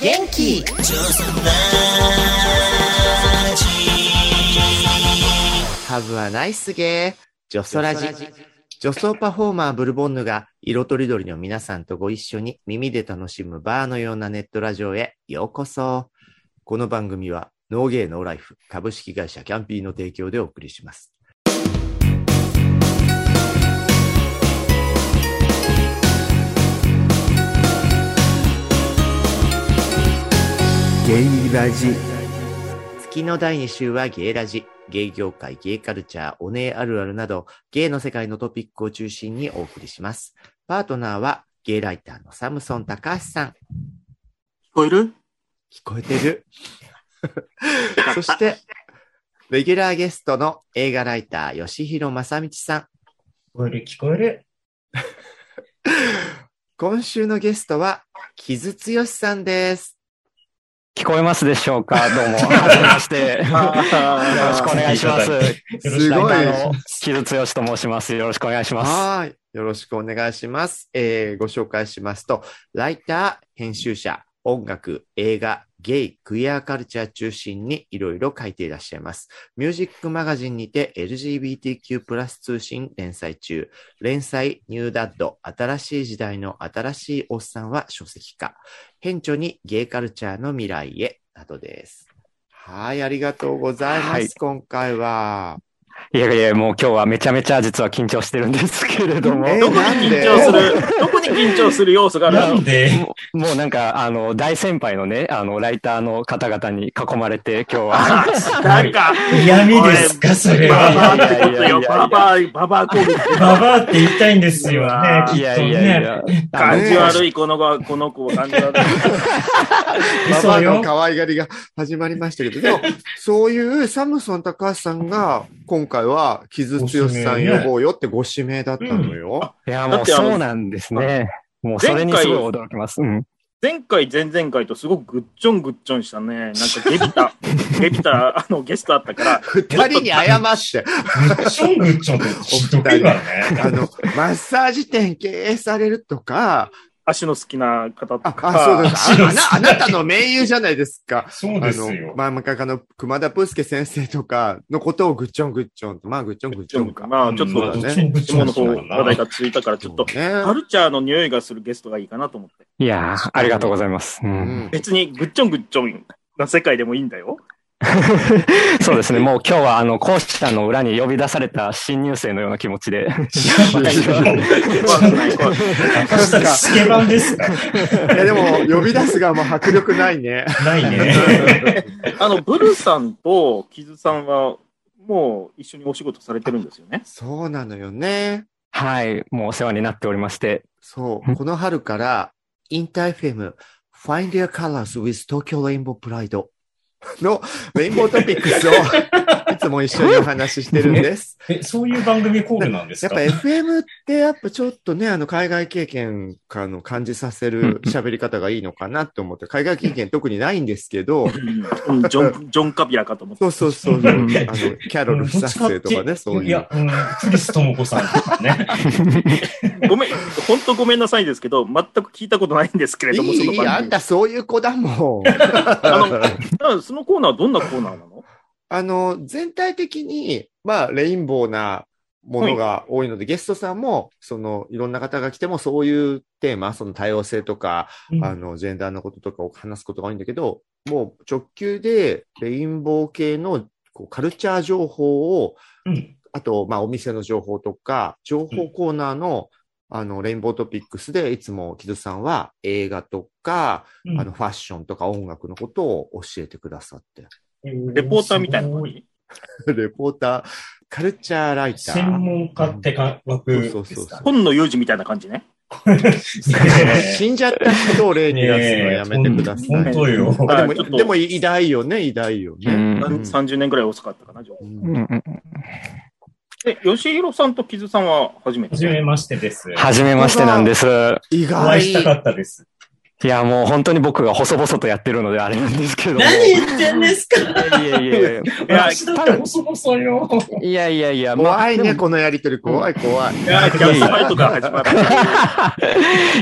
元気ジョスラジ Have a nice day! ジョソラジ。女装パフォーマーブルボンヌが色とりどりの皆さんとご一緒に耳で楽しむバーのようなネットラジオへようこそ。この番組はノーゲーノーライフ株式会社キャンピーの提供でお送りします。ゲイラジ月の第2週はゲイラジ。ゲイ業界、ゲイカルチャー、おねえあるあるなど、ゲイの世界のトピックを中心にお送りします。パートナーはゲイライターのサムソン高橋さん。聞こえる？聞こえてる。そして、レギュラーゲストの映画ライター、吉弘正道さん。聞こえる、聞こえる。今週のゲストは、木津剛さんです。聞こえますでしょうか？どうも。はじめまして。よろしくお願いします。すごい木津剛と申します。よろしくお願いします。はい。よろしくお願いします。えーご紹介しますと、ライター、編集者、音楽、映画、ゲイ、クイアカルチャー中心にいろいろ書いていらっしゃいます。ミュージックマガジンにて LGBTQ+, 通信連載中。連載、ニューダッド、新しい時代の新しいおっさんは書籍化。編著にゲイカルチャーの未来へ、などです。はい、ありがとうございます。はい今回は。いやいや、もう今日はめちゃめちゃ実は緊張してるんですけれども。えどこに緊張する、どこに緊張する要素があるなんで、もうなんか、あの、大先輩のね、あの、ライターの方々に囲まれて、今日は。なんか、嫌味ですか、それババアは。ってことよ。ババア、ババア攻撃。ババアって言いたいんですよね、きっといやいやいやね。。感じ悪い、この子、この子は感じ悪い。ババアそうよの可愛がりが始まりましたけど、でも、そういうサムソン高橋さんが、今回は、木津剛さん呼ぼうよってご指名だったのよ。いや、もうだってあのそうなんですね。もうそれにすごい驚きます。うん。前回、前々回とすごくグッチョングッチョンしたね。なんかゲビタ、ゲビタ、あの、ゲストあったから、二人に謝って、グッチョングッチョンって。あの、マッサージ店経営されるとか、足の好きな方とあ、か。あそうです。ああなあなたの盟友じゃないですか。そうあのですよ、。まあ、まあ、あの、熊田プースケ先生とかのことをグッチョングッチョンと、まあ、グッチョングッチョンか。まあ、ちょっそうだねと、グッチョングッチョン下の方、話題がついたから、ちょっと、ねカルチャーの匂いがするゲストがいいかなと思って。いやー、ありがとうございます。う。うんん。別にグッチョングッチョンな世界でもいいんだよ。そうですね。もう今日は、あの、校舎の裏に呼び出された新入生のような気持ちで。いや、でも、呼び出すがもう迫力ないね。ないね。あの、ブルさんとキズさんは、もう一緒にお仕事されてるんですよね？そうなのよね。はい。もうお世話になっておりまして。そう。この春から、インターフェム、Find Your Colors with Tokyo Rainbow Pride のレインボートピックスをつも一緒にお話ししてるんです。え、そういう番組コールなんですか？やっぱ FM ってやっぱちょっとね、あの海外経験からの感じさせる喋り方がいいのかなって思って、海外経験特にないんですけど、うんジョン、ジョン・カビラかと思って。そうそうそう、あの、んキャロル不作生とかね、そういう。いや、うん、クリス智子さんとかね。ごめん、本当ごめんなさいですけど、全く聞いたことないんですけれども、そのいいいい、あ番組。んたそういう子だもん。あの、そのコーナーはどんなコーナーなの？あの、全体的に、まあ、レインボーなものが多いので、ゲストさんも、その、いろんな方が来ても、そういうテーマ、その多様性とか、うんあの、ジェンダーのこととかを話すことが多いんだけど、もう直球で、レインボー系の、こう、カルチャー情報を、うん。あと、まあ、お店の情報とか、情報コーナーの、あの、レインボートピックスで、いつも木戸さんは映画とか、うんあの、ファッションとか音楽のことを教えてくださって。レポーターみたいな感じ レポーター、カルチャーライター。専門家ってか枠ですそうそうそうか？本の有事みたいな感じね。死んじゃった人を例に出すのやめてください。本当よ。あでも、でも偉大よね、偉大よね。うんうん30年ぐらい遅かったかな、情報ううんんうんえ、吉弘さんと木津さんは初めて？はじめましてです。はじめましてなんです。意お会いしたか外。ったです。いや、もう本当に僕が細々とやってるのであれなんですけども。何言ってんですか？いやいやいや。私だって細々よ。いやいやいや、まあ怖いね、このやりとり。怖い、怖い。いや、キャンプファイ始まる。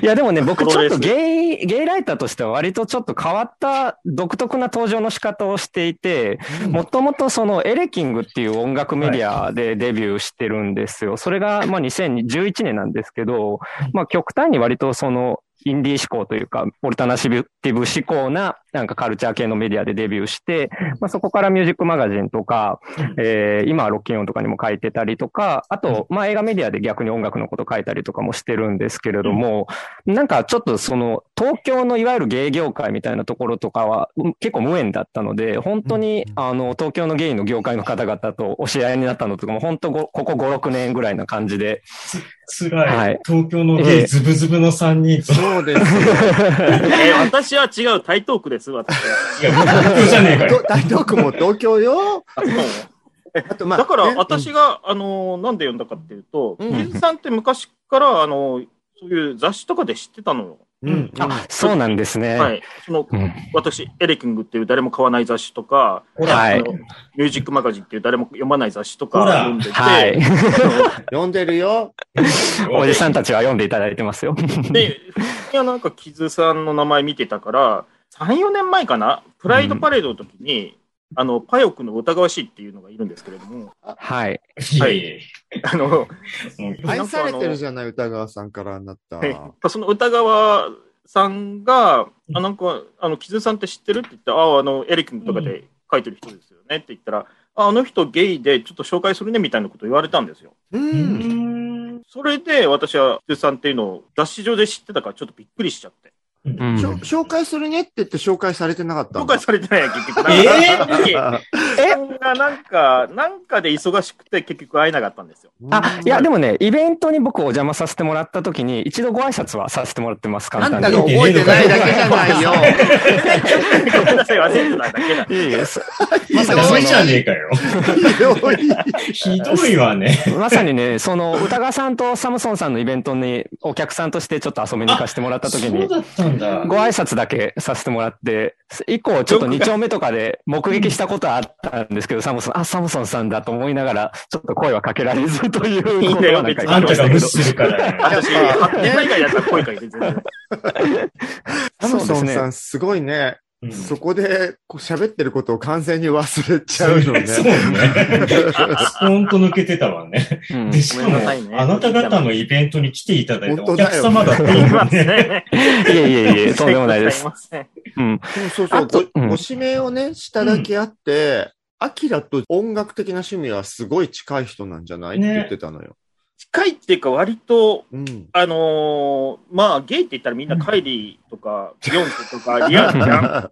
いや、でもね、僕ちょっとゲイ、ゲイライターとしては割とちょっと変わった独特な登場の仕方をしていて、もともとそのエレキングっていう音楽メディアでデビューしてるんですよ。それがまあ2011年なんですけど、まあ極端に割とそのインディー思考というか、オルタナティブ思考ななんかカルチャー系のメディアでデビューして、まあそこからミュージックマガジンとか、えー今はロッキンオンとかにも書いてたりとか、あと、まあ映画メディアで逆に音楽のこと書いたりとかもしてるんですけれども、なんかちょっとその東京のいわゆる芸業界みたいなところとかはうん結構無縁だったので、本当にあの東京のゲイの業界の方々とお知合いになったのとかも本当ごここ5、6年ぐらいな感じで。辛い。はい東京のゲイズブズブの3人と。そうですよ。えー私は違う、台東区です、私は。いや、東京じゃねえかよ。と大東区も東京よ。あと、まあ、だからね私が、あのーなんで読んだかっていうと、うんさんって昔から、あのーそういう雑誌とかで知ってたのよ。うん、うん。あ、そうなんですね。はい。その、うん私、エレキングっていう誰も買わない雑誌とか、ほはいあのミュージックマガジンっていう誰も読まない雑誌とか読んでて、はい。読んでるよ。おじさんたちは読んでいただいてますよ。で、いや、なんか、キズさんの名前見てたから、3、4年前かな、プライドパレードの時に、あの、パヨクの疑わしいっていうのがいるんですけれども、はい。いやいやいあの、愛されてるじゃない、歌川さんからあなた。その歌川さんが、あ、なんか、あの、キズさんって知ってるって言って、あ、あの、エレキングとかで書いてる人ですよねって言ったら、ああの人ゲイでちょっと紹介するねみたいなこと言われたんですよ。う。うんん。それで私はキズさんっていうのを雑誌上で知ってたからちょっとびっくりしちゃって。うん紹介するねって言って紹介されてなかった紹介されてないや結局。えなんかさんがなんか、なんかで忙しくて結局会えなかったんですよ。あ、いや、でもね、イベントに僕お邪魔させてもらった時に、一度ご挨拶はさせてもらってます、あ簡単に。んたが覚えてないだけじゃないよ。ごめんなさい、忘れてただけだ。いえいえそまさかそれじゃねえかよ。ひどい。ひどいわね。まさにね、その、歌川さんとサムソンさんのイベントにお客さんとしてちょっと遊びに行かせてもらった時に、そうだったんだ。ご挨拶だけさせてもらって、以降ちょっと2丁目とかで目撃したことはあったんですけど、サムソン、あ、サムソンさんだと思いながら、ちょっと声はかけられずということはなんかあんたが無視すするからよ。私、8年以外だったら声かけて全然。サムソンさんすごいね。うんそこでこう喋ってることを完全に忘れちゃうのね。そうね。ほんと抜けてたわね。うんで、しかも、ねあなた方のイベントに来ていただいたお客様だった言いまもんね。すね。いえいえいえ、とんでもないです。そうそうそうごご指名をね、しただけあって、アキラと音楽的な趣味はすごい近い人なんじゃない、ねって言ってたのよ。近いっていうか割と、うん。あのーまあ、ゲイって言ったらみんなカイリーとか、ビヨンセとか、リアンじゃん。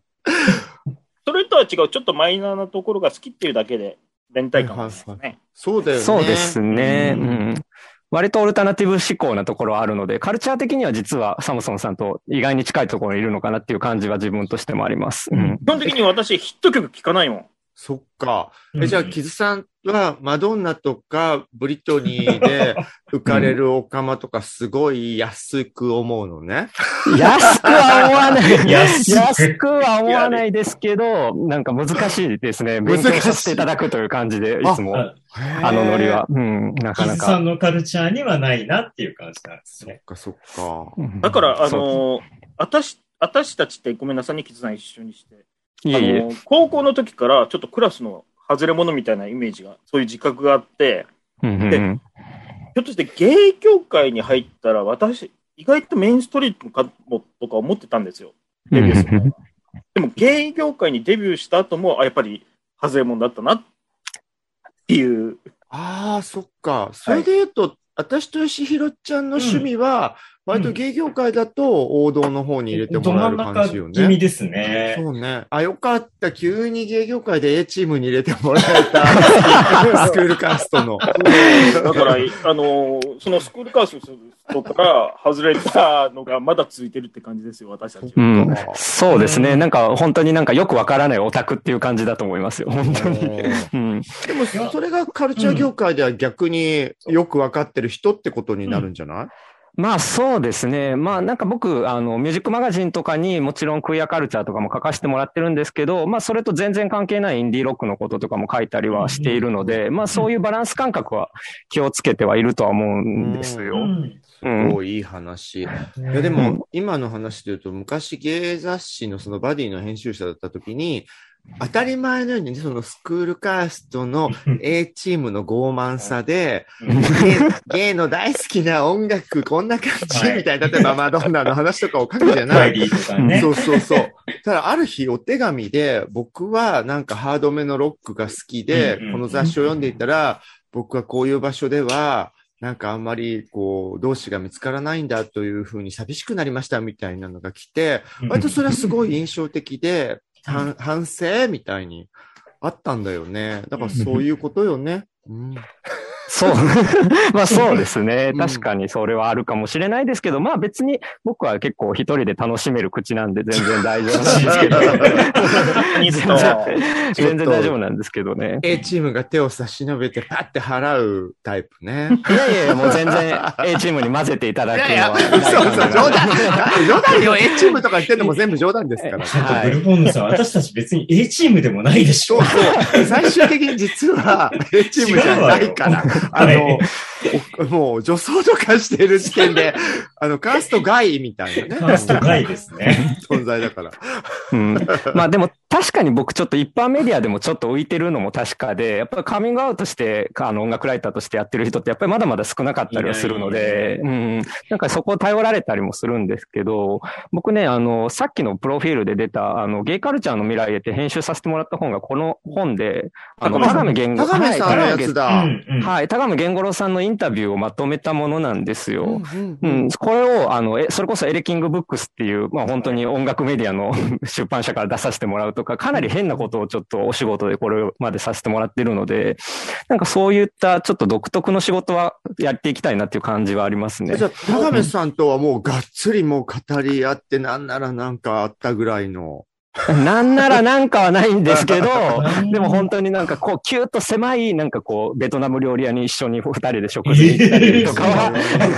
それとは違う、ちょっとマイナーなところが好きっていうだけで、連帯感がありますね。そうだよね。そうですね。ううんん。割とオルタナティブ思考なところはあるので、カルチャー的には実はサムソンさんと意外に近いところにいるのかなっていう感じは自分としてもあります。うん。基本的に私、ヒット曲聴かないもん。そっか。うんえじゃあ、キズさんはマドンナとかブリトニーで 浮かれるオカマとかすごい安く思うのね。安くは思わない。安くは思わないですけど、なんか難しいですね。勉強させていただくという感じで、いつも。ああのノリは。うん、なかなか。キズさんのカルチャーにはないなっていう感じなんですね。そっかそっか。うんだから、あのー私、私たちってごめんなさいね、キズさん一緒にして。いえいえ。あのー高校の時からちょっとクラスの外れ者みたいなイメージが、そういう自覚があって、うんうんうんひょっとしてゲイ協会に入ったら、私、意外とメインストリートかもとか思ってたんですよ。デビューする前でも、ゲイ業界にデビューした後も、あ、やっぱり、外れ者だったなっていう。ああ、そっか。それで言うと、私と吉弘ちゃんの趣味は、割と芸業界だと王道の方に入れてもらえる感じよね。ですね。そうね。あ、よかった。急に芸業界で A チームに入れてもらえた。スクールカーストの。だから、あのーそのスクールカーストから外れたのがまだ続いてるって感じですよ、私たちは。うん、そうですね。なんか本当になんかよくわからないオタクっていう感じだと思いますよ。本当に。うん。でも、それがカルチャー業界では逆によくわかってる人ってことになるんじゃない、まあそうですね。まあなんか僕、あの、ミュージックマガジンとかにもちろんクイアカルチャーとかも書かせてもらってるんですけど、まあそれと全然関係ないインディーロックのこととかも書いたりはしているので、まあそういうバランス感覚は気をつけてはいるとは思うんですよ。うんうん。おいい話。いやでも、今の話で言うと、昔芸雑誌のそのバディの編集者だった時に、当たり前のように、そのスクールカーストの A チームの傲慢さで、ゲイの大好きな音楽、こんな感じはいみたいな、例えばマドンナの話とかを書くじゃない。ね。そうそうそう。ただ、ある日、お手紙で、僕はなんかハードめのロックが好きでこの雑誌を読んでいたら、僕はこういう場所では、なんかあんまり、こう、同志が見つからないんだというふうに寂しくなりましたみたいなのが来て、割とそれはすごい印象的で、反反省みたいにあったんだよね。だからそういうことよね。うん。そう。まあそうですねう。ん確かにそれはあるかもしれないですけど、まあ別に僕は結構一人で楽しめる口なんで全然 大丈夫なんですけど。全然大丈夫なんですけどね。A チームが手を差し伸べてパッて払うタイプね。いやいやいや、もう全然 A チームに混ぜていただくのは。嘘嘘、冗談。冗談よ。A チームとか言ってんのも全部冗談ですから。はいブルボンヌさん、私たち別に A チームでもないでしょそう。そう。最終的に実は A チームじゃないから。あ のはい、お もう女装とかしてる時点で、あの、カースト外みたいなね。カースト外ですね。存在だから。うん。まあでも確かに僕ちょっと一般メディアでもちょっと浮いてるのも確かで、やっぱりカミングアウトして、あの音楽ライターとしてやってる人ってやっぱりまだまだ少なかったりはするので、うん。なんかそこを頼られたりもするんですけど、僕ね、あの、さっきのプロフィールで出た、あの、ゲイカルチャーの未来へって編集させてもらった本がこの本で、あの、高田上源五高めさんのやつうだ。はい、田上源五郎さんのインタビューをまとめたものなんですよ。うんう。ん、これを、あの、え、それこそエレキングブックスっていう、まあ本当に音楽メディアの 出版社から出させてもらうとか、かなり変なことをちょっとお仕事でこれまでさせてもらってるので、なんかそういったちょっと独特の仕事はやっていきたいなっていう感じはありますねじ。ゃあ、高めさんとはもうがっつりもう語り合って、なんならなんかあったぐらいの。なんならなんかはないんですけどうん、でも本当になんかこう、キューッと狭い、なんかこう、ベトナム料理屋に一緒に二人で食事に行ったりとかは、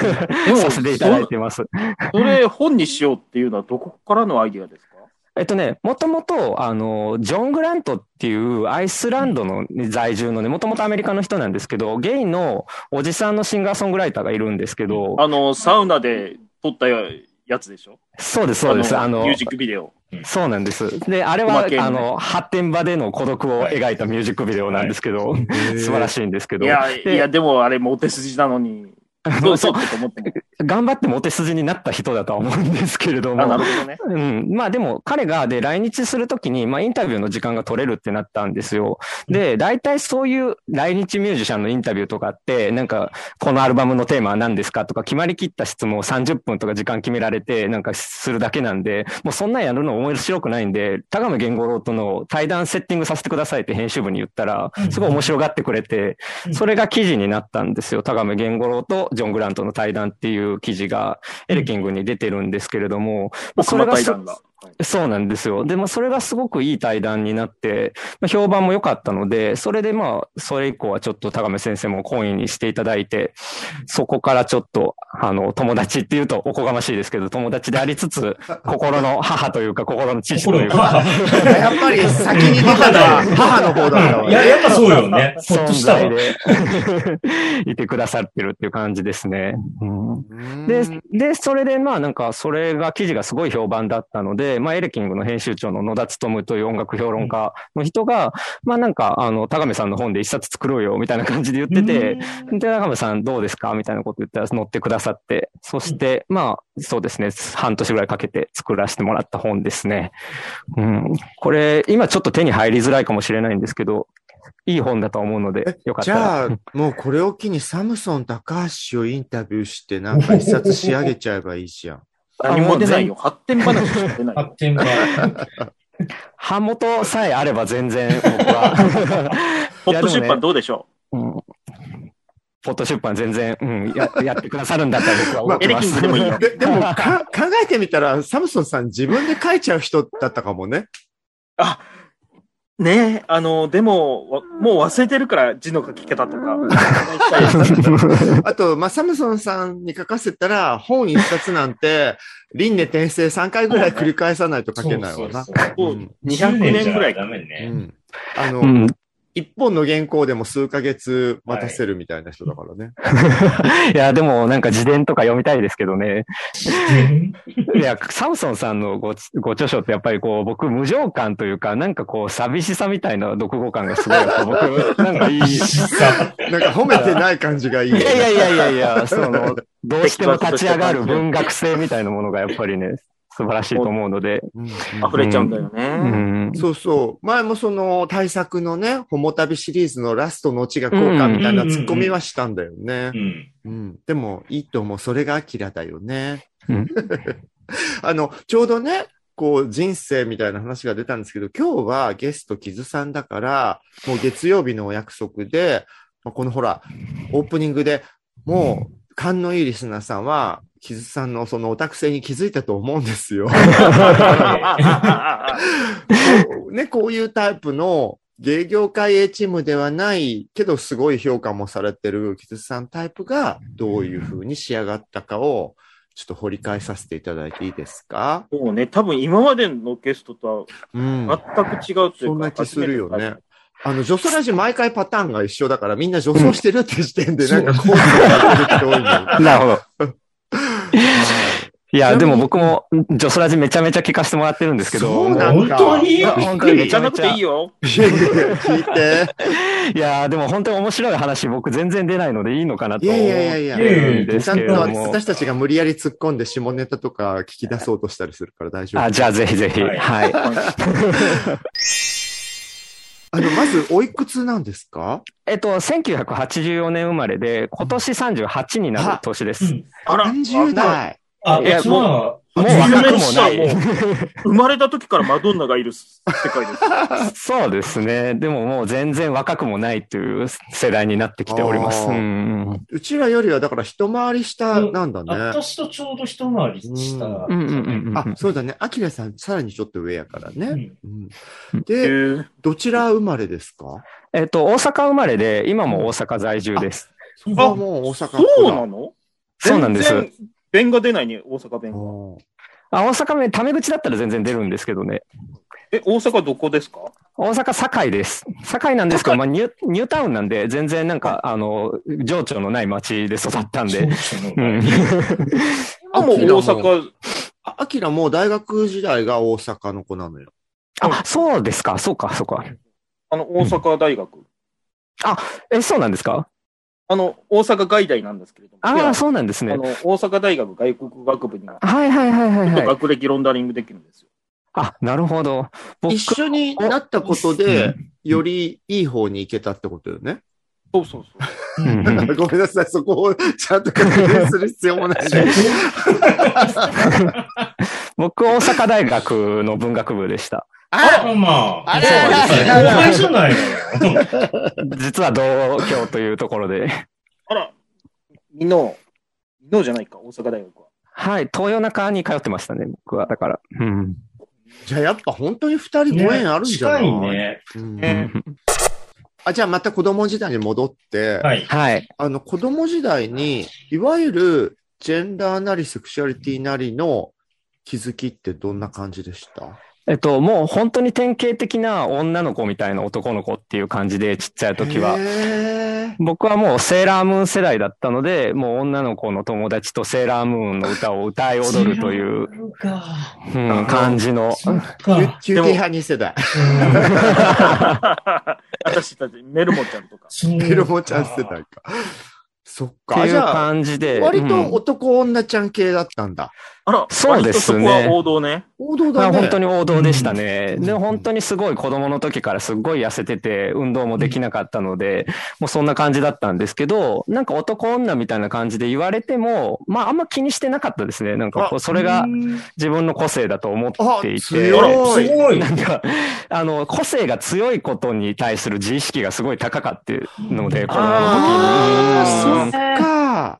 させていただいてます。それ本にしようっていうのはどこからのアイディアですか？えっとね、もともと、あの、ジョン・グラントっていうアイスランドの在住のね、もともとアメリカの人なんですけど、ゲイのおじさんのシンガーソングライターがいるんですけど、あの、サウナで撮ったやつでしょ？そうです、そうです。あのミュー、ジックビデオ。そうなんです。で、あれは、ねあの、発展場での孤独を描いたミュージックビデオなんですけど、素晴らい。しいんですけど。いや、でいや、でもあれ、モテ筋なのに。どうそそう。頑張ってモテ筋になった人だとは思うんですけれども。あ、なるほどね。うん。まあでも、彼が、で、来日するときに、まあインタビューの時間が取れるってなったんですよ。で、大体そういう来日ミュージシャンのインタビューとかって、なんか、このアルバムのテーマは何ですかとか、決まりきった質問を30分とか時間決められて、なんかするだけなんで、もうそんなんやるの面白くないんで、田上源五郎との対談セッティングさせてくださいって編集部に言ったら、すごい面白がってくれて、それが記事になったんですよ。田上源五郎とジョン・グラントの対談っていう記事がエレキングに出てるんですけれども、まあ奥間対談が。はいそうなんですよ。で、まあ、それがすごくいい対談になって、まあ、評判も良かったので、それでまあ、それ以降はちょっと高め先生も懇意にしていただいて、そこからちょっと、あの、友達っていうとおこがましいですけど、友達でありつつ、心の母というか、心の父というか、やっぱり先に出たのは 母の方だったわいや、やっぱそうよね。ほっと存したわ在。で いてくださってるっていう感じですね。うんうんで、で、それでまあなんか、それが記事がすごい評判だったので、まあエレキングの編集長の野田務という音楽評論家の人が、まあなんか、あの、高めさんの本で一冊作ろうよ、みたいな感じで言ってて、で、高めさんどうですか？みたいなこと言ったら乗ってくださって、そして、まあ、そうですね、半年ぐらいかけて作らせてもらった本ですね。うん。これ、今ちょっと手に入りづらいかもしれないんですけど、いい本だと思うので、よかったじら。ゃあ、もうこれを機にサムソン高橋をインタビューして、なんか一冊仕上げちゃえばいいじゃん。何も出ないよ。発展話しか出ない。発展が。版元さえあれば全然僕は。ポット出版どうでしょうんポット出版全然、うん、ややってくださるんだったら僕は思ってます。キングでもいいよ。ででもか、考えてみたら、サムソンさん自分で書いちゃう人だったかもね。あ、ねえ、あの、でも、わもう忘れてるから字の書き方とか。あと、まあ、サムソンさんに書かせたら、本一冊なんて、輪廻転生3回ぐらい繰り返さないと書けないわな。そうそうそうもううん200年ぐらいダメうね。ん。あの、うん。一本の原稿でも数ヶ月待たせるみたいな人だからね。いや、でもなんか自伝とか読みたいですけどね。いや、サムソンさんのごご著書ってやっぱりこう、僕、無情感というか、なんかこう、寂しさみたいな読後感がすごい僕、なんかいい。いなんか褒めてない感じがいいよね。や いやいやいやいや、その、どうしても立ち上がる文学性みたいなものがやっぱりね、素晴らしいと思うので。溢れちゃうんだようね。ん。そうそう。前もその対策のね、ホモ旅シリーズのラストのオチがこうかみたいなツッコミはしたんだよねう。ん。うん。でもいいと思う。それがアキラだよね。うん あの、ちょうどね、こう人生みたいな話が出たんですけど、今日はゲストキズさんだから、もう月曜日のお約束で、まあこのほら、オープニングでもう、勘のいいリスナーさんは、キズさんのそのオタク性に気づいたと思うんですよ。ね、こういうタイプの芸業界 A チームではないけどすごい評価もされてるキズさんタイプがどういう風に仕上がったかをちょっと掘り返させていただいていいですか？もうね、多分今までのゲストとうん。は全く違うというか。そんな気するよね。あの、女装ラジ毎回パターンが一緒だからみんな女装してるって時点でなんかこういうのが出てる人多いのよ。なるほど。いや、でも僕も、ジョスラジめちゃめちゃ聞かせてもらってるんですけど。そうなんだ本当に？いや本当にめちゃめちゃいい。よ。聞いて。いや、でも本当に面白い話僕全然出ないのでいいのかなとい思やいやいやいやちゃんとけれども。私たちが無理やり突っ込んで下ネタとか聞き出そうとしたりするから大丈夫。あ、じゃあぜひぜひ。はいはい。あの、まず、おいくつなんですか？えっと、1984年生まれで、今年38になる年です。あら、?30 代。あ、いやそうもう若くもない。もう生まれた時からマドンナがいる世界です。そうですね。でももう全然若くもないという世代になってきております。うんうちらよりは、だから一回り下なんだね。私とちょうど一回りした。うんうんうんうんうんあ、そうだね。アキラさん、さらにちょっと上やからね。うんうんへで、ーどちら生まれですか？えっと、大阪生まれで、今も大阪在住です。そこはもう大阪そうなの？そうなんです。弁が出ないね、大阪弁あ、大阪弁、タメ口だったら全然出るんですけどね。え、大阪どこですか？大阪堺です。堺なんですけど、まあニュー、ニュータウンなんで、全然なんか、あの、情緒のない街で育ったんで。うん。あ、もう大阪、あアキラもう大学時代が大阪の子なのよ。あ、そうですか、そうか、そうか。あの、大阪大学。え、そうなんですか？あの、大阪外大なんですけれども。ああ、そうなんですねあの、。大阪大学外国語学部には、はいはいはいはいはい。学歴ロンダリングできるんですよ。あ、なるほど。僕一緒になったことで、よりいい方に行けたってことよね。そうそうそう。ごめんなさい、そこをちゃんと確認する必要もないね。僕、大阪大学の文学部でした。あらまあ。あれそうですねあれ後輩じゃない。実は同郷というところで。あら、美濃、美濃じゃないか、大阪大学は。はい、東洋中に通ってましたね、僕は。だから。うん。じゃあやっぱ本当に二人ご縁あるんじゃない、近いね。うんねあ、じゃあまた子供時代に戻って、はい。はい。あの子供時代に、いわゆるジェンダーなりセクシュアリティなりの気づきってどんな感じでした？えっと、もう本当に典型的な女の子みたいな男の子っていう感じで、ちっちゃい時は。僕はもうセーラームーン世代だったので、もう女の子の友達とセーラームーンの歌を歌い踊るという、そうか。うん、感じの。そっキュか。キューティー派2世代。私たち、メルモちゃんとか。そうかメルモちゃん世代か。そっってか。いうじゃあ、感じで。割とうん男女ちゃん系だったんだ。あら、そうですね割とそこは王道ね。王道だね。まあ本当に王道でしたね。うんで、本当にすごい子供の時からすっごい痩せてて、運動もできなかったので、もうそんな感じだったんですけど、なんか男女みたいな感じで言われても、まああんま気にしてなかったですね。なんかこう、それが自分の個性だと思っていて。あ強いすごい。なんか、あの、個性が強いことに対する自意識がすごい高かったので、子供ああ、の時に。そっか。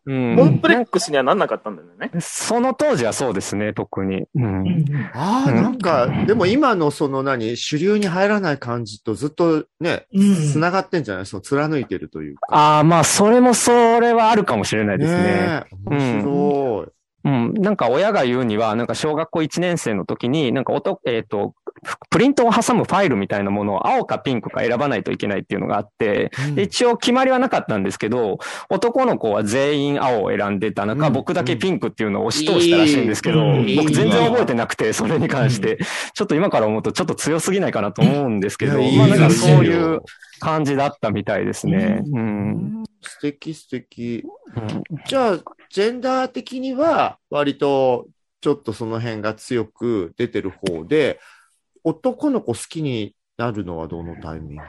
うんコンプレックスにはなんなかったんだよね。その当時はそうですね、特に。うん。ああ、うんなんか、でも今のその何、主流に入らない感じとずっとね、うん繋がってんじゃない？そう、貫いてるというか。ああ、まあ、それもそれはあるかもしれないですね。ねえ面白い。うん。なんか親が言うには、なんか小学校1年生の時に、なんか音、えっ、と、プリントを挟むファイルみたいなものを青かピンクか選ばないといけないっていうのがあって、で一応決まりはなかったんですけど、男の子は全員青を選んでた中、うん。僕だけピンクっていうのを押し通したらしいんですけど、僕全然覚えてなくて、それに関して、ちょっと今から思うとちょっと強すぎないかなと思うんですけど、まあなんかそういう感じだったみたいですね。うん。素敵素敵。うん。じゃあ、ジェンダー的には、割と、ちょっとその辺が強く出てる方で、男の子好きになるのはどのタイミング？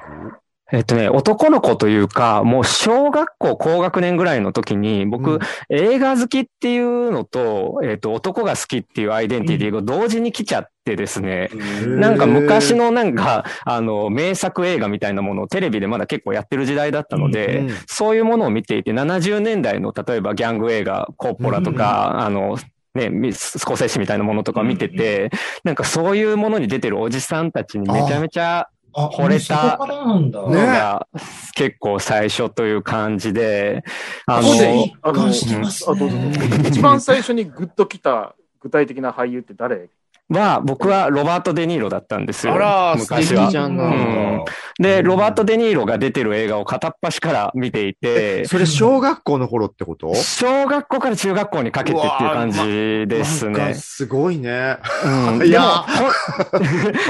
えっとね、男の子というか、もう小学校高学年ぐらいの時に、僕、うん。映画好きっていうのと、えっと、男が好きっていうアイデンティティが同時に来ちゃってですね、なんか昔のなんか、あの、名作映画みたいなものをテレビでまだ結構やってる時代だったので、うんそういうものを見ていて、70年代の例えばギャング映画、コッポラとか、あの、ね、ミスコセッシみたいなものとか見てて、なんかそういうものに出てるおじさんたちにめちゃめちゃあ、惚れた。のが結構最初という感じで、あの。一番最初にグッときた具体的な俳優って誰？は、僕はロバート・デ・ニーロだったんですよ。あら、素昔は。敵じ。ゃんうな。ん。で、ロバート・デ・ニーロが出てる映画を片っ端から見ていて、それ小学校の頃ってこと？小学校から中学校にかけてっていう感じですね。なんか。すごいね。うん、いや。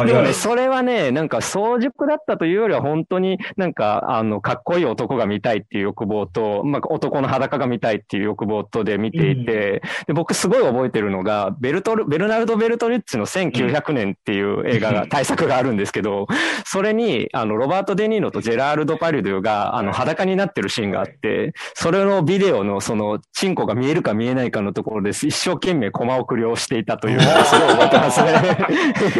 でも ね、それはね、なんか早熟だったというよりは本当になんか、あの、かっこいい男が見たいっていう欲望と、まあ、男の裸が見たいっていう欲望とで見ていて、で僕すごい覚えてるのが、ベルトル、ベルナルド・ベルトリッチの1900年っていう映画が、大作があるんですけど、それに、あの、ロバート・デ・ニーノとジェラールド・パリュドゥが、あの、裸になってるシーンがあって、それのビデオの、その、チンコが見えるか見えないかのところです。一生懸命コマ送りをしていたというのがすごい覚えてますね。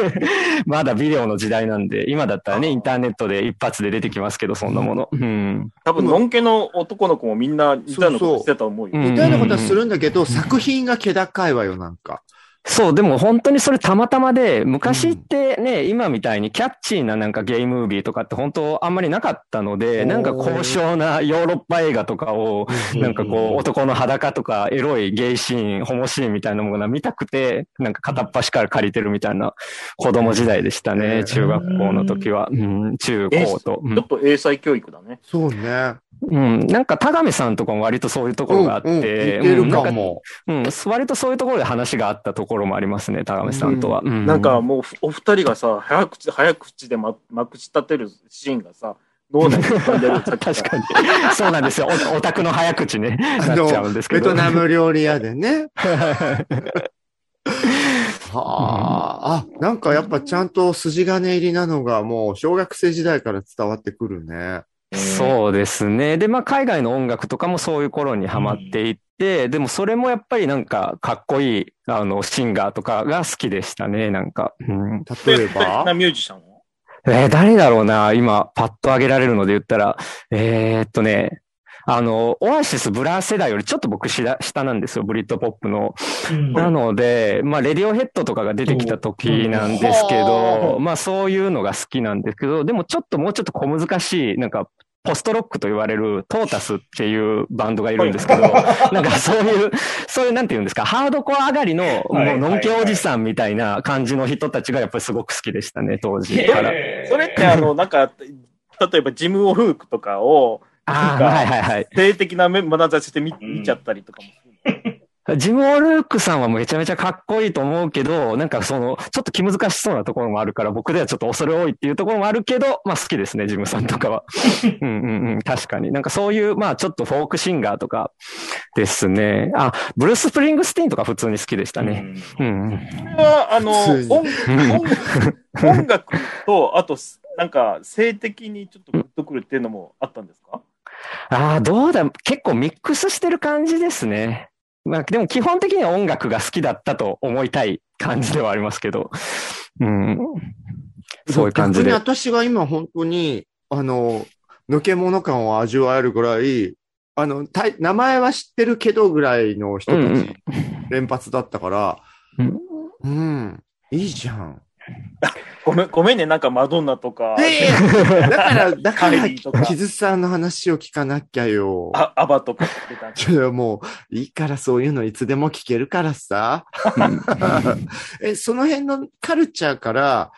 まだビデオの時代なんで、今だったらね、インターネットで一発で出てきますけど、そんなもの。うん。多分、のんけの男の子もみんな似たようなことしてたと思うよ。うん似たようなことはするんだけど、作品が気高いわよ、なんか。そう、でも本当にそれたまたまで、昔ってね、今みたいにキャッチーななんかゲイムービーとかって本当あんまりなかったので、なんか高尚なヨーロッパ映画とかを、なんかこう男の裸とかエロいゲイシーン、ホモシーンみたいなものが見たくて、なんか片っ端から借りてるみたいな子供時代でしたうんね、中学校の時は。うん、中高と。うんちょっと英才教育だね。そうね。うん、なんか田上さんとかも割とそういうところがあっうんうんうんなんかも。うん、割とそういうところで話があったところもありますね、田上さんとは。うんなんかもうお二人がさ、早口、早口でままくし立てるシーンがさ、脳内に浮かん 確かに。そうなんですよ。おオタクの早口ね、あ なっちゃうんですけど。ベトナム料理屋でね。はあ、あ、なんかやっぱちゃんと筋金入りなのがもう小学生時代から伝わってくるね。そうですね。で、まあ、海外の音楽とかもそういう頃にハマっていって、でもそれもやっぱりなんかかっこいい、あの、シンガーとかが好きでしたね、なんか。うん、例えば？なミュージシャンはえー誰だろうな、今、パッと挙げられるので言ったら、えーっとね、あの、オアシスブラー世代よりちょっと僕下下なんですよ、ブリッドポップの。うん。なので、まあ、レディオヘッドとかが出てきた時なんですけうん。ど、まあ、そういうのが好きなんですけど、でもちょっともうちょっと小難しい、なんか、ポストロックと言われるトータスっていうバンドがいるんですけど、なんかそういう、そういうなんて言うんですか、ハードコア上がりの、もう、はいのんけおじさんみたいな感じの人たちがやっぱりすごく好きでしたね、当時から。それってあの、なんか、例えばジム・オルークとかを、ああ、なんかはいはいはい。性的な眼差しして見うん見ちゃったりとかもするの？ジム・オルークさんはめちゃめちゃかっこいいと思うけど、なんかその、ちょっと気難しそうなところもあるから、僕ではちょっと恐れ多いっていうところもあるけど、まあ好きですね、ジムさんとかは。うんうんうん、確かに。なんかそういう、まあちょっとフォークシンガーとかですね。あ、ブルース・スプリングスティーンとか普通に好きでしたね。うんうん。これは、あの、音楽と、あと、なんか、性的にちょっとグッとくるっていうのもあったんですか？ああ、どうだ、結構ミックスしてる感じですね。まあでも基本的には音楽が好きだったと思いたい感じではありますけど。うん。そういう感じで。逆に私は今本当に、あの、抜け物感を味わえるぐらい、あの、名前は知ってるけどぐらいの人たうんうんち連発だったから、うん。いいじゃん。ごめん、ごめんね、なんかマドンナとか、ええだから、だから、か木津さんの話を聞かなきゃよ。あアバとか出たんです ちょもう、いいからそういうのいつでも聞けるからさ。え、その辺のカルチャーから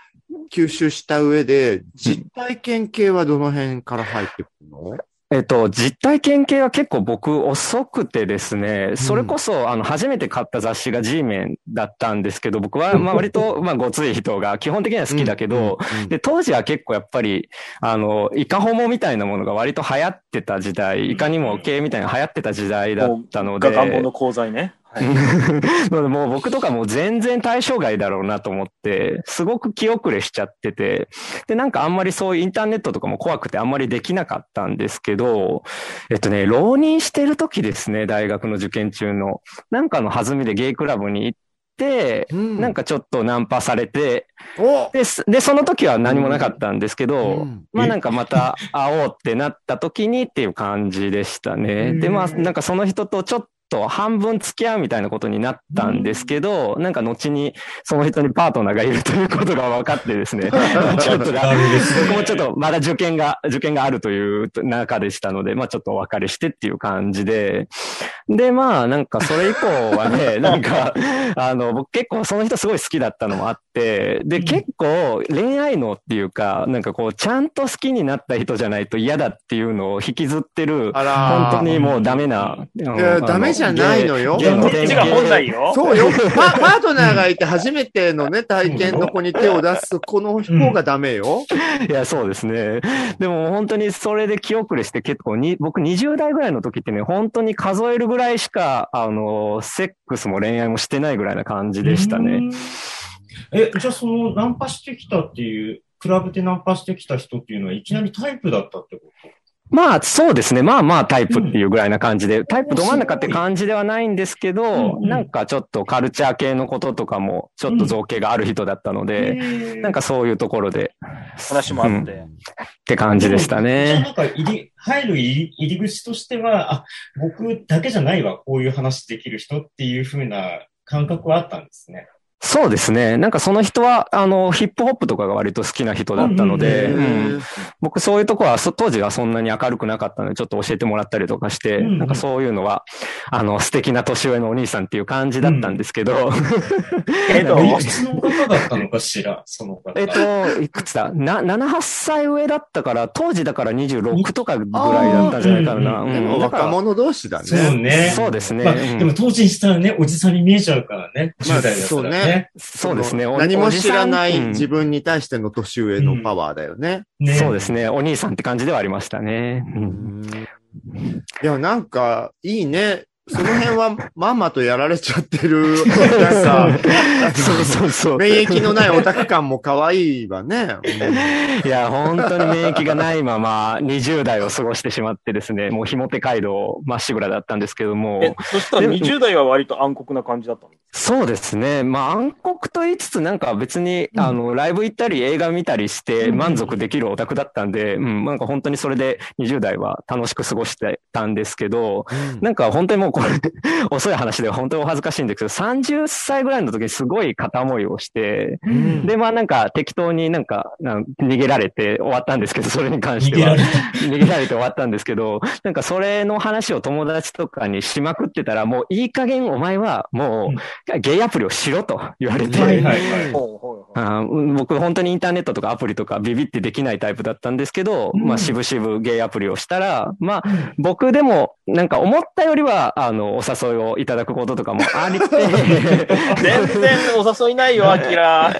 吸収した上で、実体験系はどの辺から入ってくるの？えっと、実体験系は結構僕遅くてですね、それこそ、あの、初めて買った雑誌が G メンだったんですけど、僕は、まあ割と、まあごつい人が基本的には好きだけど、で、当時は結構やっぱり、あの、イカホモみたいなものが割と流行ってた時代、イカにも系みたいなの流行ってた時代だったので、ガガンボの講座ね。はい。なのでもう僕とかもう全然対象外だろうなと思って、すごく気遅れしちゃってて、で、なんかあんまりそういうインターネットとかも怖くてあんまりできなかったんですけど、えっとね、浪人してる時ですね、大学の受験中の。なんかの弾みでゲイクラブに行って、うんなんかちょっとナンパされて、おで、その時は何もなかったんですけど、うんまあなんかまた会おうってなった時にっていう感じでしたね。で、まあなんかその人とちょっと半分付き合うみたいなことになったんですけど、なんか後にその人にパートナーがいるということが分かってですね、ちょっと僕もちょっとまだ受験が、受験があるという中でしたので、まあちょっとお別れしてっていう感じで、で、まあなんかそれ以降はね、なんか、あの、僕結構その人すごい好きだったのもあって、で、結構恋愛脳っていうか、なんかこう、ちゃんと好きになった人じゃないと嫌だっていうのを引きずってる、あら本当にもうダメな。いいやダメじゃないのよこっちが本来よ。そうよ。パパートナーがいて初めてのね、体験の子に手を出す、この方がダメよ。いや、そうですね。でも本当にそれで気遅れして結構に、僕20代ぐらいの時ってね、本当に数えるぐらいしか、あの、セックスも恋愛もしてないぐらいな感じでしたね。。え、じゃあそのナンパしてきたっていう、クラブでナンパしてきた人っていうのはいきなりタイプだったってこと？まあ、そうですね。まあまあタイプっていうぐらいな感じで、タイプど真ん中って感じではないんですけど、うんうんなんかちょっとカルチャー系のこととかも、ちょっと造形がある人だったので、なんかそういうところで、話もあうんっって。て感じでしたじゃあね。なんか入り、入る入り入り口としては、あ、僕だけじゃないわ、こういう話できる人っていう風な感覚はあったんですね。そうですね。なんかその人は、あの、ヒップホップとかが割と好きな人だったので、うんうんうんうん僕そういうとこはそ当時はそんなに明るくなかったので、ちょっと教えてもらったりとかして、うんうんなんかそういうのは、あの、素敵な年上のお兄さんっていう感じだったんですけど、けど、いくつの方だったのかしら、その方。えっと、いくつだ？な、7、8歳上だったから、当時だから26とかぐらいだったんじゃないかな。うんでもだから若者同士だそうね。ね。そうですね。まあ、うんでも当時にしたらね、おじさんに見えちゃうからね。まあ10代だったらそうねね。そうですね。お何も知らない自分に対しての年上のパワーだよね。ねそうですね。お兄さんって感じではありましたね。うんいや、なんか、いいね。その辺は、まんまとやられちゃってる。なんか、そうそうそう。免疫のないオタク感も可愛いわね。いや、本当に免疫がないまま20代を過ごしてしまってですね、もうひも手街道まっしぐらだったんですけども、え、そしたら20代は割と暗黒な感じだったの？そうですね。まあ暗黒と言いつつなんか別に、あの、ライブ行ったり映画見たりして満足できるオタクだったんで、うん、なんか本当にそれで20代は楽しく過ごしてたんですけど、なんか本当にもうこれ、遅い話で本当にお恥ずかしいんですけど、30歳ぐらいの時にすごい片思いをして、うん。で、まあなんか適当になんかなん逃げられて終わったんですけど、それに関しては。逃げられ。逃げられて終わったんですけど、なんかそれの話を友達とかにしまくってたら、もういい加減お前はもうゲイアプリをしろと言われて、はいはいはい。あー僕本当にインターネットとかアプリとかビビってできないタイプだったんですけど、うんまあ渋々ゲイアプリをしたら、まあ僕でもなんか思ったよりは、あの、お誘いをいただくこととかもありて、全然お誘いないよ、アキラ。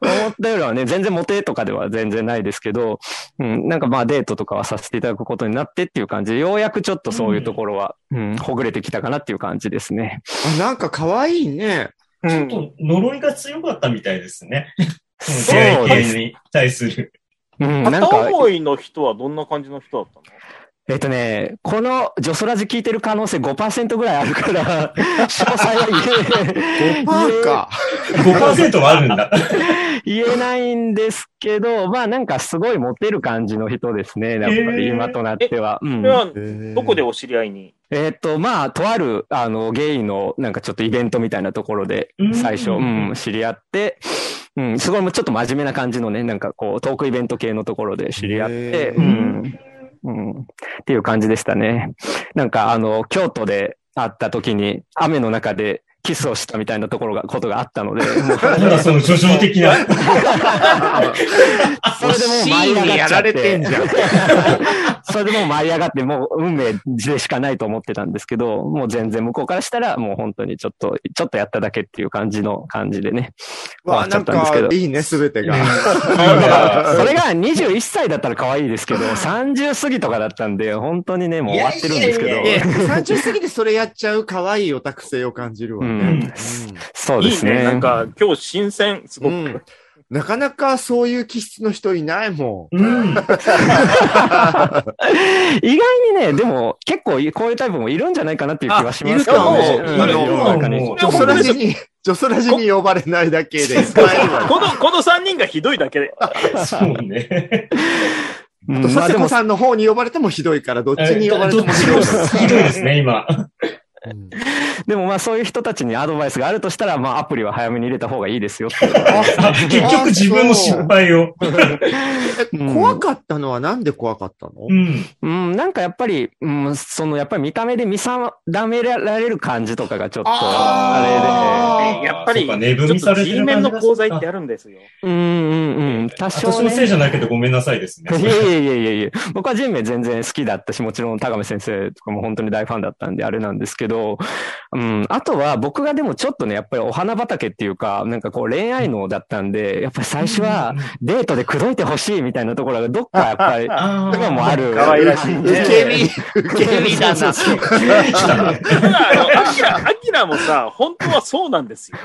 思ったよりはね、全然モテとかでは全然ないですけど、うん、なんかまあデートとかはさせていただくことになってっていう感じで、ようやくちょっとそういうところは、うん、ほぐれてきたかなっていう感じですね。あなんか可愛いね。ちょっと呪いが強かったみたいですね。その出です会いに対する。うん、なん片か、思いの人はどんな感じの人だったの？えっとね、このジョソラジ聞いてる可能性5%ぐらいあるから、詳細は言え、5%か。5%はあるんだ。言えないんですけど、まあなんかすごいモテる感じの人ですね、やっぱり今となっては。うんどこでお知り合いに？えーっと、まあ、とある、あの、ゲイの、なんかちょっとイベントみたいなところでう、ん。最初、うん、知り合って、うん、すごいもうちょっと真面目な感じのね、なんかこう、トークイベント系のところで知り合って、うん、うん、っていう感じでしたね。なんか、あの、京都で会った時に、雨の中でキスをしたみたいなところが、ことがあったので、なんだその叙情的な。それでもう舞い上がっちゃってシーンにやられてんじゃん。それでもう舞い上がって、もう運命でしかないと思ってたんですけど、もう全然向こうからしたら、もう本当にちょっと、ちょっとやっただけっていう感じの感じでね。わあ、なんか、いいね、すべてが。それが21歳だったら可愛いですけど、30過ぎとかだったんで、本当にね、もう終わってるんですけどいやいやいや。え、30過ぎでそれやっちゃう可愛いオタク性を感じるわね。うんそうですね。いいね。なんか、今日新鮮、すごく。うんなかなかそういう気質の人いないもうん。意外にね、でも結構こういうタイプもいるんじゃないかなっていう気はしますけあどね。いるかもうんいる世の中にもうん。ジョソラジに、ジョソラジに呼ばれないだけで。この、この3人がひどいだけで。そうね。うんあと、佐世子さんの方に呼ばれてもひどいから、どっちに呼ばれてもひどい。ひどいですね、今。うん でもまあそういう人たちにアドバイスがあるとしたら、まあアプリは早めに入れた方がいいですよ 結局自分の失敗を。え怖かったのはなんで怖かったの？うん。うん、なんかやっぱり、うん、そのやっぱり見た目で見定められる感じとかがちょっと、ああーやっぱり、ちょっと G る面の感じがする講座ってあるんですよ。れで、うんうんうん、多少、ね。私のせいじゃないけどごめんなさいですね。いやいやいやいやいや僕は人名全然好きだったし、もちろん高見先生とかも本当に大ファンだったんであれなんですけど、うん、あとは僕がでもちょっとね、やっぱりお花畑っていうか、なんかこう恋愛能だったんで、やっぱり最初はデートで口説いてほしいみたいなところがどっかやっぱり、あ今もある。可愛らしいね受け身、受け身だな。アキラ、アキラもさ、本当はそうなんですよ。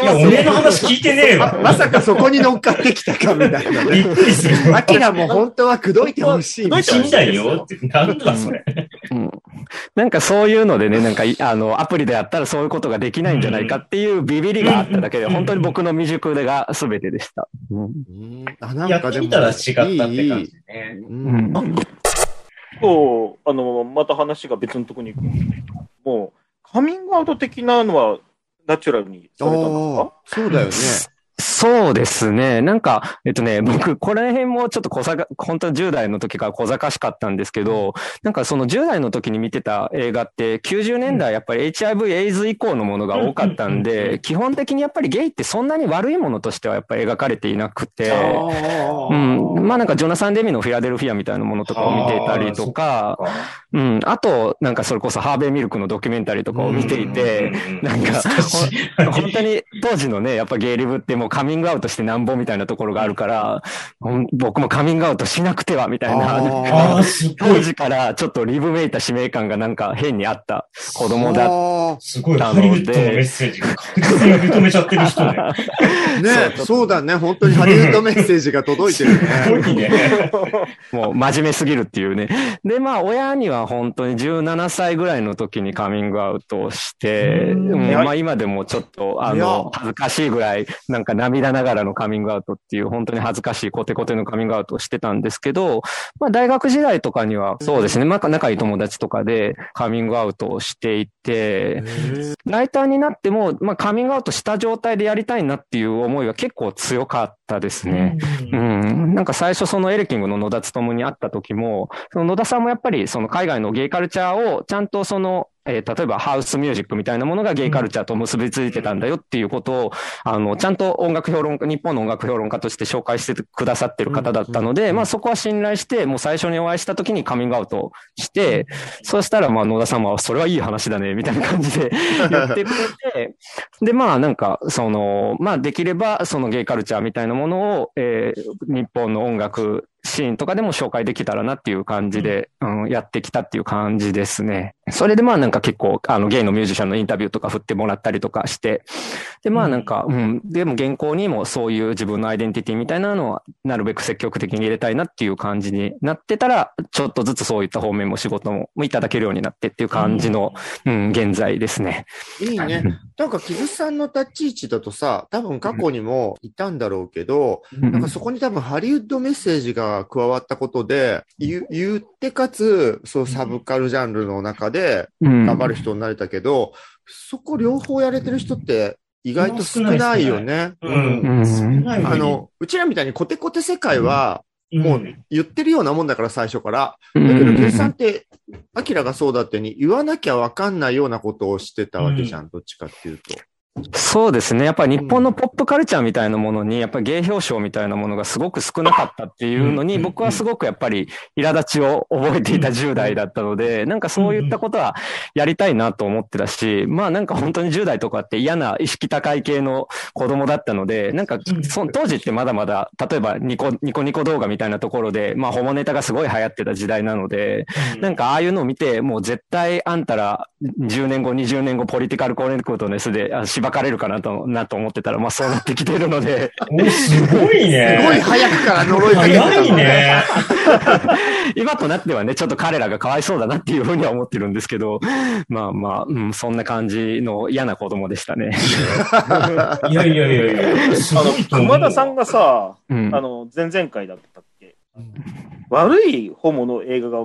いや、おめえの話聞いてねえわ。まさかそこに乗っかってきたかみたいなびっね。くりする。アキラも本当は口説いてほしいみたいな。死んだよって。なんだそれ。うんなんかそういうのでね、なんかいあの、アプリでやったらそういうことができないんじゃないかっていうビビりがあっただけで、うん。本当に僕の未熟でが全てでした。うん。うん。あなんやってみたら違ったって感じね。ううん。んそう、あの、また話が別のとこに行くんですけど、もう、カミングアウト的なのは、ナチュラルにされたんですああか、そうだよね。そうですね。なんか、えっとね、僕、この辺もちょっと小ざか、本当に10代の時から小賢しかったんですけど、なんかその10代の時に見てた映画って、90年代やっぱり HIV、エイズ以降のものが多かったんで、基本的にやっぱりゲイってそんなに悪いものとしてはやっぱり描かれていなくて、うん。まあなんかジョナサン・デミのフィラデルフィアみたいなものとかを見ていたりとか、うん。あと、なんかそれこそハーベイミルクのドキュメンタリーとかを見ていて、なんか、本当に当時のね、やっぱゲイリブってもうカミングアウトしてなんぼみたいなところがあるから、僕もカミングアウトしなくてはみたいな。当時からちょっとリブめいた使命感がなんか変にあった子供だっだ。すごい。ハリウッドのメッセージが確実に受け止めちゃってる人ね。ねそうだね。本当にハリウッドメッセージが届いてるすごね。いね。もう真面目すぎるっていうね。で、まあ親には本当に17歳ぐらいの時にカミングアウトをして、まあ今でもちょっとあの、恥ずかしいぐらい、なんか涙ながらのカミングアウトっていう本当に恥ずかしいコテコテのカミングアウトをしてたんですけど、まあ大学時代とかにはそうですね、まあ仲いい友達とかでカミングアウトをしていて、ライターになっても、まあカミングアウトした状態でやりたいなっていう思いは結構強かったですね。うん。なんか最初そのエレキングの野田務に会った時も、その野田さんもやっぱりその海外のゲイカルチャーをちゃんとその、えー例えばハウスミュージックみたいなものがゲイカルチャーと結びついてたんだよっていうことを、あの、ちゃんと音楽評論家、日本の音楽評論家として紹介してくださってる方だったので、まあそこは信頼して、もう最初にお会いした時にカミングアウトして、そうしたらまあ野田さんはそれはいい話だね、みたいな感じで 言ってくれて、で、まあなんか、その、まあできればそのゲイカルチャーみたいなものを、えー日本の音楽シーンとかでも紹介できたらなっていう感じで、うん、やってきたっていう感じですね。それでまあなんか結構、あの、ゲイのミュージシャンのインタビューとか振ってもらったりとかして、で、まあなんか、うん、でも原稿にもそういう自分のアイデンティティみたいなのは、なるべく積極的に入れたいなっていう感じになってたら、ちょっとずつそういった方面も仕事もいただけるようになってっていう感じの、うん、現在ですね。いいね。なんか、木津さんの立ち位置だとさ、多分過去にもいたんだろうけど、なんかそこに多分ハリウッドメッセージがが加わったことで、言う言ってかつ、そうサブカルジャンルの中でうん頑張る人になれたけど、そこ両方やれてる人って意外と少ないよね。ううんん。少ないあの、うちらみたいにコテコテ世界は、もう言ってるようなもんだから最初から。うんだけど、計算って、アキラがそうだってに言わなきゃわかんないようなことをしてたわけじゃん、どっちかっていうと。そうですね。やっぱり日本のポップカルチャーみたいなものに、やっぱり芸表彰みたいなものがすごく少なかったっていうのに、うん僕はすごくやっぱり苛立ちを覚えていた10代だったので、なんかそういったことはやりたいなと思ってたし、まあなんか本当に10代とかって嫌な意識高い系の子供だったので、なんかうん。そ当時ってまだまだ、例えばニコニコニコ動画みたいなところで、まあホモネタがすごい流行ってた時代なので、なんかああいうのを見て、もう絶対あんたら10年後、20年後、ポリティカルコレクトネスであしばかれるかなとなと思ってたら、まあそうなってきてるので、お、すごいね。すごい早くから呪いかけてたの早いね。今となってはね、ちょっと彼らがかわいそうだなっていうふうには思ってるんですけど、まあまあ、うん、そんな感じの嫌な子供でしたね。いやいやいやいや、すあの。熊田さんがさ、うんあの、前々回だったっけ、悪いホモの映画が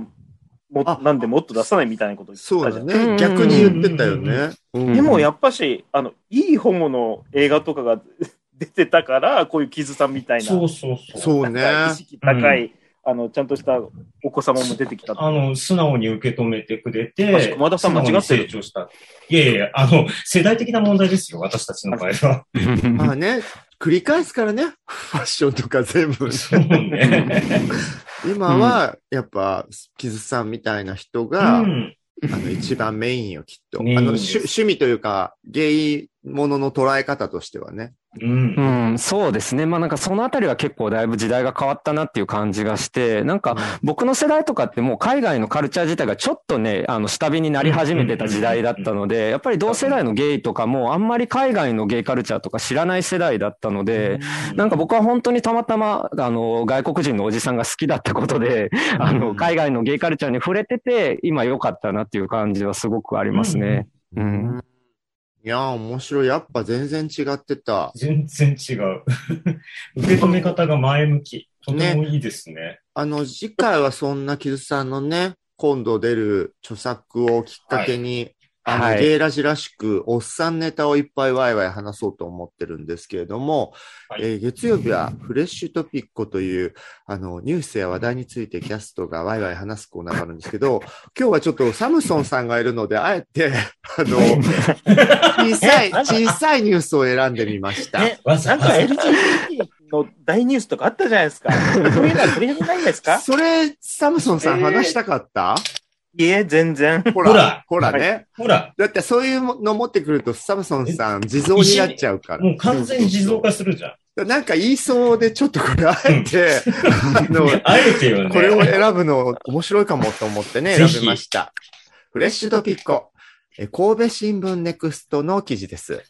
もあなんでもっと出さないみたいなこと言そうったじゃん。だね。逆に言ってたよね。うんでもやっぱし、あの、いいホモの映画とかが 出てたから、こういうキズさんみたいな、そうそうそう。そうね。意識高い、あの、ちゃんとしたお子様も出てきた。あの、素直に受け止めてくれ確て、か熊田さん間違って成長した。いやいや、あの、世代的な問題ですよ、私たちの場合は。まあね、繰り返すからね。ファッションとか全部。そうね。今は、やっぱ、キズさんみたいな人うが、ん。あの、一番メインよ、きっと。あの、趣趣味というか、ゲイものの捉え方としてはね。うん。うん、そうですね。まあなんかそのあたりは結構だいぶ時代が変わったなっていう感じがして、なんか僕の世代とかってもう海外のカルチャー自体がちょっとね、あの下火になり始めてた時代だったので、やっぱり同世代のゲイとかもあんまり海外のゲイカルチャーとか知らない世代だったので、なんか僕は本当にたまたま、あの、外国人のおじさんが好きだったことで、あの、海外のゲイカルチャーに触れてて、今良かったなっていう感じはすごくありますね。うん。いやー、面白い。やっぱ全然違ってた。全然違う。受け止め方が前向き。とてもいいですね。あの、次回はそんなキズさんのね、今度出る著作をきっかけに、あの、はいゲイラジらしく、おっさんネタをいっぱいワイワイ話そうと思ってるんですけれども、はいえー月曜日はフレッシュトピッコという、あの、ニュースや話題についてキャストがワイワイ話すコーナーがあるんですけど、今日はちょっとサムソンさんがいるので、あえて、あの、小さい、小さいニュースを選んでみました。え、なんか。LGBT の大ニュースとかあったじゃないですか。そういうのは取り上げないんですかそれ、サムソンさん話したかった、いえ、全然。ほら、ほらほらね。ほら、だってそういうの持ってくると、サムソンさん、地蔵になっちゃうから。もう完全に地蔵化するじゃん。なんか言いそうで、ちょっとこれあえて、あの、あえてよね。これを選ぶの面白いかもと思ってね、選びました。フレッシュトピッコ。え神戸新聞ネクストの記事です。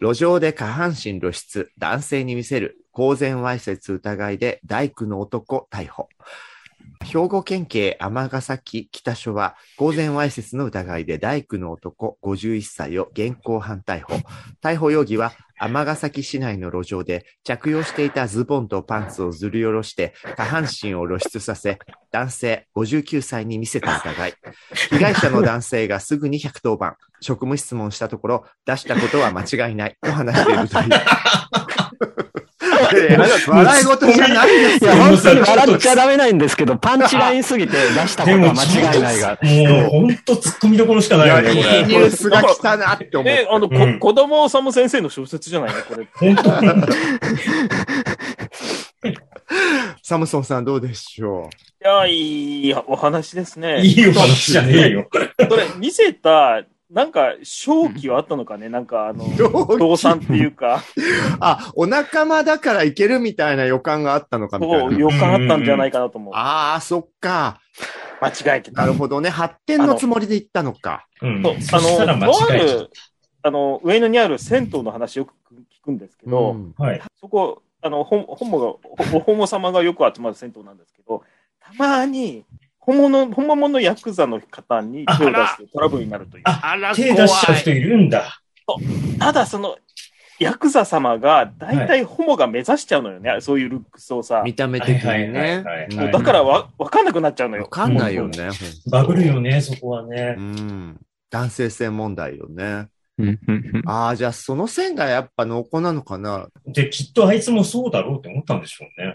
路上で下半身露出、男性に見せる公然わいせつ疑いで大工の男逮捕。兵庫県警尼崎北署は公然わいせつの疑いで大工の男51歳を現行犯逮捕。逮捕容疑は尼崎市内の路上で着用していたズボンとパンツをずり下ろして下半身を露出させ、男性59歳に見せた疑い。被害者の男性がすぐに110番、職務質問したところ、出したことは間違いないと話しているという。笑い事じゃないですよいや、。本当に笑っちゃダメないんですけど、パンチラインすぎて出したことは間違いないが。もう、ほんと突っ込みどころしかないよね、こいやいいニれ。ュースが来たなって思って。え、あの、こうん子供治先生の小説じゃないの？これ。本当サムソンさんどうでしょいや、いいお話ですね。いいお話じゃねえよ。それ、見せた、なんか、正気はあったのかね？なんか、あの、う動機動産っていうか、あ、お仲間だからいけるみたいな予感があったのかみたいな。そう、予感あったんじゃないかなと思う。ああ、そっか。間違えてた。なるほどね。発展のつもりで言ったのか。うんあの、とある、あの、上野にある銭湯の話よく聞くんですけど、うんた。はい。そこ、あの、ホホモが、ほホモ様がよく集まる銭湯なんですけど、たまに、本物、本物のヤクザの方に手を出してトラブルになるという。ああら、手出しちゃう人いるんだ。ただ、その、ヤクザ様が大体ホモが目指しちゃうのよね、そういうルックスをさ。見た目的にはいはいねだからわ、わかんなくなっちゃうのよ。わかんないよね。バグるよね、そこはねう。ん。男性性問題よね。うんうんうんああ、じゃあその線がやっぱ濃厚なのかな。で、きっとあいつもそうだろうって思ったんでしょうね。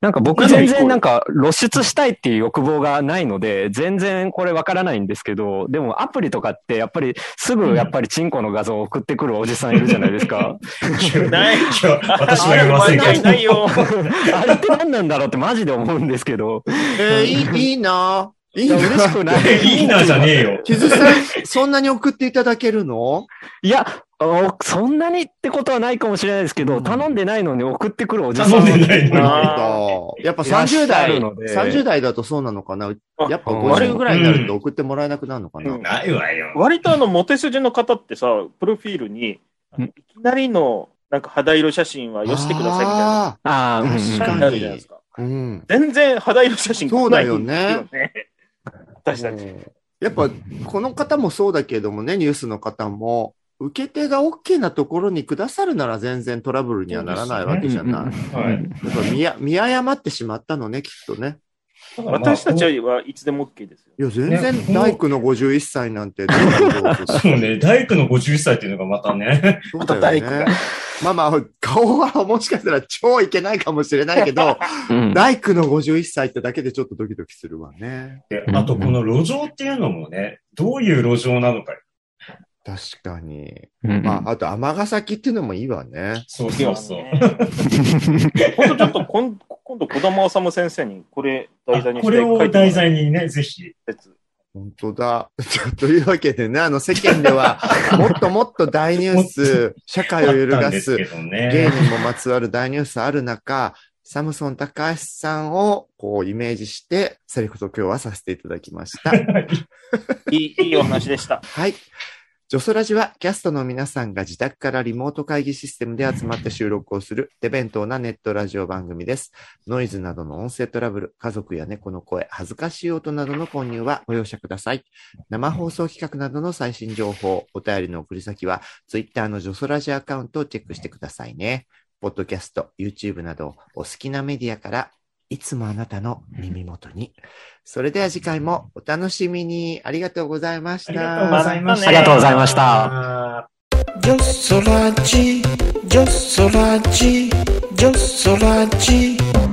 なんか僕全然なんか露出したいっていう欲望がないので、全然これわからないんですけど、でもアプリとかってやっぱりすぐやっぱりチンコの画像を送ってくるおじさんいるじゃないですか。ない。いや、私は言いませんないけど。ないよ。あれって何なんだろうってマジで思うんですけど。えー、いい、いいな。いいな。嬉しくない。いいなじゃねえよ。キズさん、そんなに送っていただけるの？いや、あそんなにってことはないかもしれないですけど、うん頼んでないのに送ってくるおじさん。頼んでないのに。やっぱいらっし30ゃ代、るので30代だとそうなのかな？あやっぱうん50ぐらいになると送ってもらえなくなるのかな、うんないわよ。割とあの、モテ筋の方ってさ、プロフィールに、いきなりの、なんか肌色写真はよしてくださいみたいな。ああ確かに書いてあるじゃないですか。ーうん。全然肌色写真そうだよねないよね。私たち。やっぱ、この方もそうだけどもね、ニュースの方も、受け手が OK なところにくださるなら全然トラブルにはならないわけじゃない。うんうんはいやっぱ見や見誤ってしまったのね、きっとね。私たちはいつでも OK ですよ。いや、全ね然大工の51歳なんてどうだろうとそうね、大工の51歳っていうのがまたね。また大工。まあまあ、顔はもしかしたら超いけないかもしれないけど、うん大工の51歳ってだけでちょっとドキドキするわね。でうんあとこの路上っていうのもね、どういう路上なのか。確かに。うんまあ、あと、尼崎っていうのもいいわね。そうそうそう。本当ちょっと今今度、児玉治先生にこれ題材にしてこれを題材にね、ぜひ。説本当だ。というわけでね、あの、世間では、もっともっと大ニュース、社会を揺るがす芸ね。人もまつわる大ニュースある中、サムソン高橋さんを、こう、イメージして、セレクト今日はさせていただきました。いい、いいお話でした。はい。ジョソラジはキャストの皆さんが自宅からリモート会議システムで集まって収録をする手弁当なネットラジオ番組です。ノイズなどの音声トラブル、家族や猫の声、恥ずかしい音などの混入はご容赦ください。生放送企画などの最新情報、お便りの送り先は Twitter のジョソラジアカウントをチェックしてくださいね。ポッドキャスト、YouTube などお好きなメディアからいつもあなたの耳元に。それでは次回もお楽しみに。ありがとうございました。ありがとうございました。ありがとうございましたあージョ